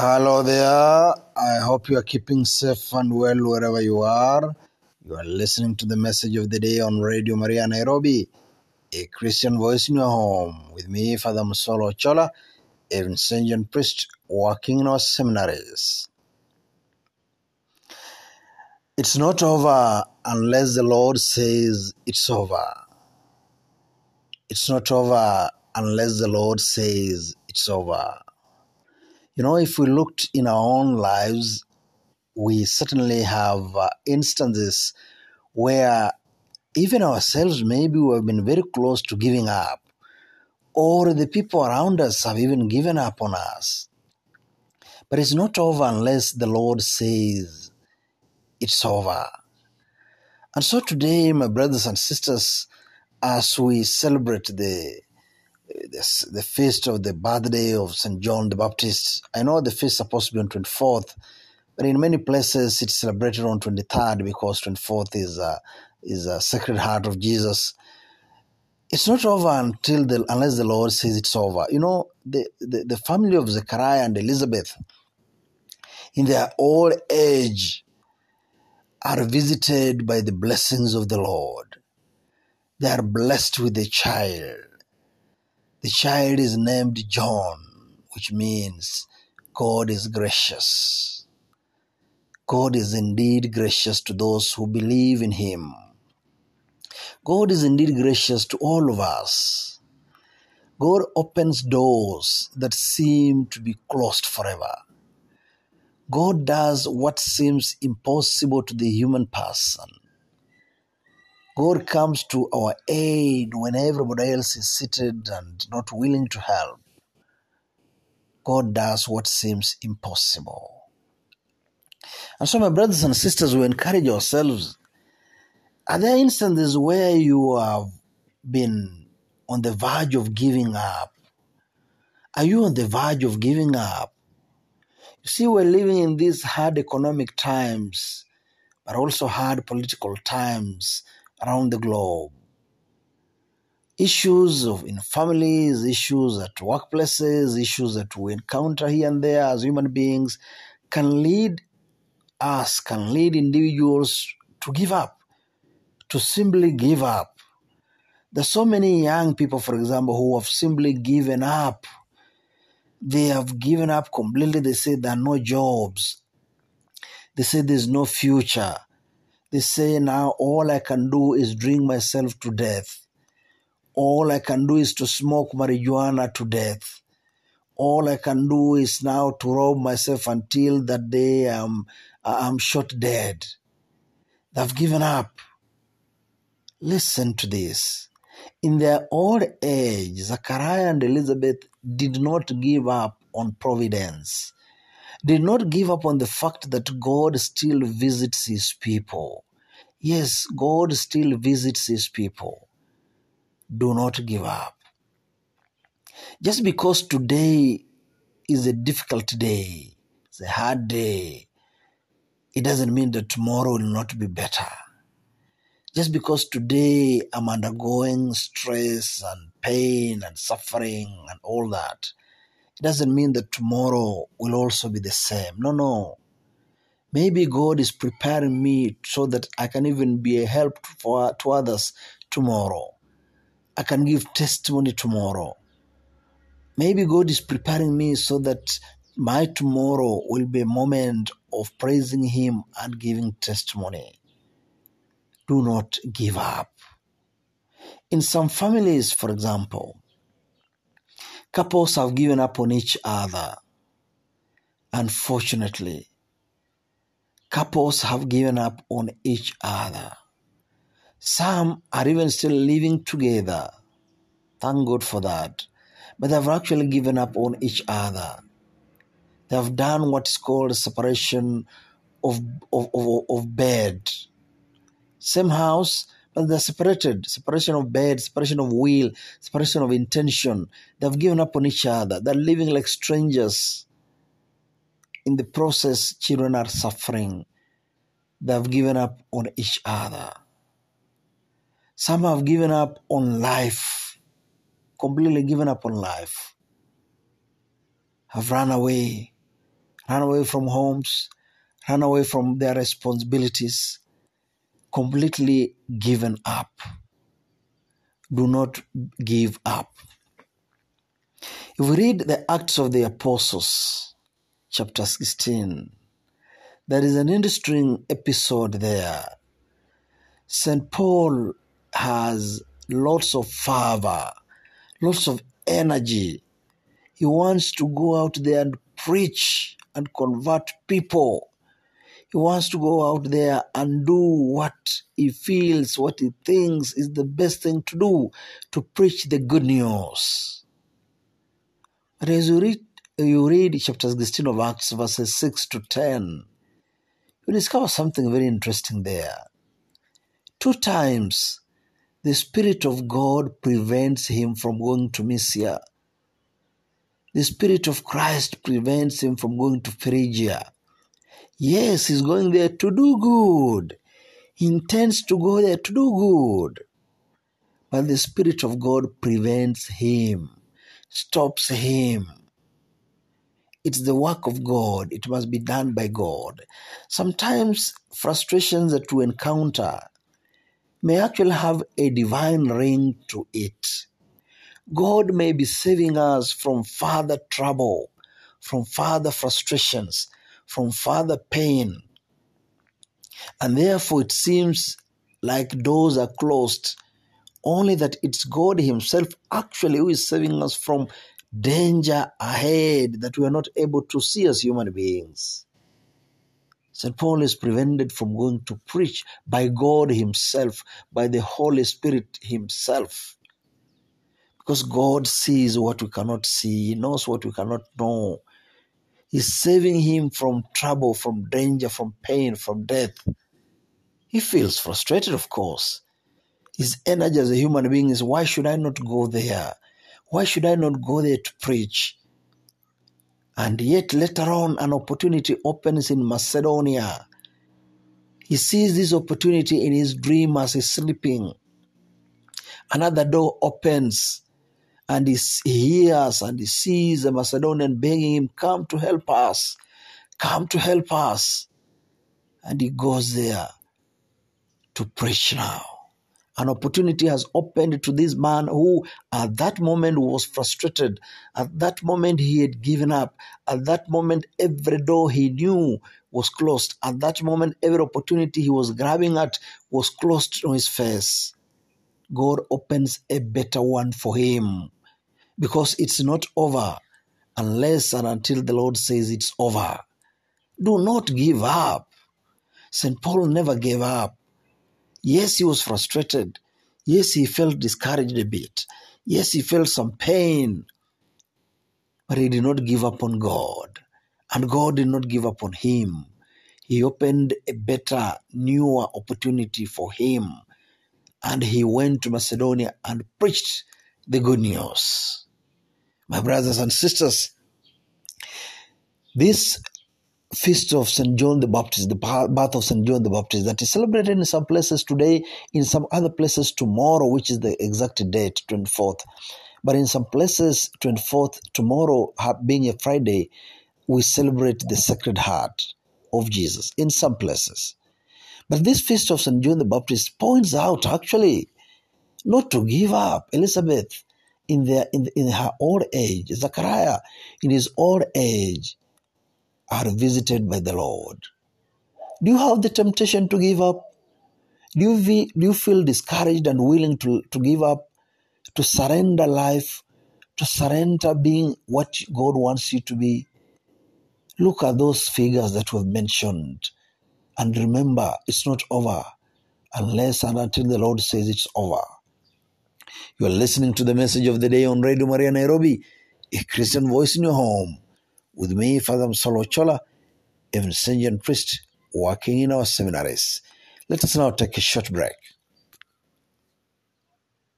Hello there. I hope you are keeping safe and well wherever you are. You are listening to the message of the day on Radio Maria Nairobi, a Christian voice in your home, with me, Father Musolo Chola, a Vincentian priest working in our seminaries. It's not over unless the Lord says it's over. It's not over unless the Lord says it's over. You know, if we looked in our own lives, we certainly have uh, instances where even ourselves, maybe we have been very close to giving up, or the people around us have even given up on us. But it's not over unless the Lord says it's over. And so today, my brothers and sisters, as we celebrate the the, the feast of the birthday of St. John the Baptist. I know the feast is supposed to be on 24th, but in many places it's celebrated on 23rd because 24th is a, is a Sacred Heart of Jesus. It's not over until the, unless the Lord says it's over. You know, the, the, the family of Zechariah and Elizabeth, in their old age, are visited by the blessings of the Lord. They are blessed with a child the child is named John, which means God is gracious. God is indeed gracious to those who believe in Him. God is indeed gracious to all of us. God opens doors that seem to be closed forever. God does what seems impossible to the human person. God comes to our aid when everybody else is seated and not willing to help. God does what seems impossible. And so, my brothers and sisters, we encourage ourselves. Are there instances where you have been on the verge of giving up? Are you on the verge of giving up? You see, we're living in these hard economic times, but also hard political times around the globe. Issues of in families, issues at workplaces, issues that we encounter here and there as human beings can lead us, can lead individuals to give up, to simply give up. There's so many young people, for example, who have simply given up. They have given up completely. They say there are no jobs. They say there's no future. They say now all I can do is drink myself to death. All I can do is to smoke marijuana to death. All I can do is now to rob myself until that day I'm, I'm shot dead. They've given up. Listen to this. In their old age, Zachariah and Elizabeth did not give up on providence did not give up on the fact that God still visits his people. Yes, God still visits his people. Do not give up. Just because today is a difficult day, it's a hard day, it doesn't mean that tomorrow will not be better. Just because today I'm undergoing stress and pain and suffering and all that, it doesn't mean that tomorrow will also be the same. No, no. Maybe God is preparing me so that I can even be a help for, to others tomorrow. I can give testimony tomorrow. Maybe God is preparing me so that my tomorrow will be a moment of praising Him and giving testimony. Do not give up. In some families, for example, couples have given up on each other. Unfortunately, couples have given up on each other. Some are even still living together. Thank God for that. But they've actually given up on each other. They have done what is called separation of, of, of, of bed. Same house, but they're separated. Separation of bed, separation of will, separation of intention. They've given up on each other. They're living like strangers. In the process, children are suffering. They've given up on each other. Some have given up on life, completely given up on life, have run away, run away from homes, run away from their responsibilities, completely given up. Do not give up. If we read the Acts of the Apostles, chapter 16, there is an interesting episode there. St. Paul has lots of fervor, lots of energy. He wants to go out there and preach and convert people. He wants to go out there and do what he feels, what he thinks is the best thing to do to preach the good news. But as you read, you read chapter 16 of Acts, verses 6 to 10, you discover something very interesting there. Two times the Spirit of God prevents him from going to Mysia. The Spirit of Christ prevents him from going to Phrygia. Yes, he's going there to do good. He intends to go there to do good. But the Spirit of God prevents him, stops him. It's the work of God. It must be done by God. Sometimes frustrations that we encounter may actually have a divine ring to it. God may be saving us from further trouble, from further frustrations, from further pain. And therefore, it seems like doors are closed, only that it's God Himself actually who is saving us from danger ahead that we are not able to see as human beings. St. Paul is prevented from going to preach by God Himself, by the Holy Spirit Himself. Because God sees what we cannot see, He knows what we cannot know. He's saving him from trouble, from danger, from pain, from death. He feels frustrated, of course. His energy as a human being is why should I not go there? Why should I not go there to preach? And yet, later on, an opportunity opens in Macedonia. He sees this opportunity in his dream as he's sleeping. Another door opens and he hears and he sees the Macedonian begging him, Come to help us, come to help us. And he goes there to preach now. An opportunity has opened to this man who, at that moment, was frustrated. At that moment, he had given up. At that moment, every door he knew was closed. At that moment, every opportunity he was grabbing at was closed on his face. God opens a better one for him because it's not over unless and until the Lord says it's over. Do not give up. St. Paul never gave up. Yes, he was frustrated. Yes, he felt discouraged a bit. Yes, he felt some pain. But he did not give up on God. And God did not give up on him. He opened a better, newer opportunity for him. And he went to Macedonia and preached the good news. My brothers and sisters, this feast of St. John the Baptist, the birth of St. John the Baptist, that is celebrated in some places today, in some other places tomorrow, which is the exact date, 24th. But in some places, 24th, tomorrow being a Friday, we celebrate the Sacred Heart of Jesus in some places. But this feast of St. John the Baptist points out actually not to give up. Elizabeth, in, their, in, in her old age, Zachariah, in his old age, are visited by the Lord. Do you have the temptation to give up? Do you, feel, do you feel discouraged and willing to, to give up, to surrender life, to surrender being what God wants you to be? Look at those figures that we've mentioned and remember it's not over unless and until the Lord says it's over. You are listening to the message of the day on Radio Maria Nairobi, a Christian voice in your home. With me, Father Msolo Chola, a Vincentian priest working in our seminaries. Let us now take a short break.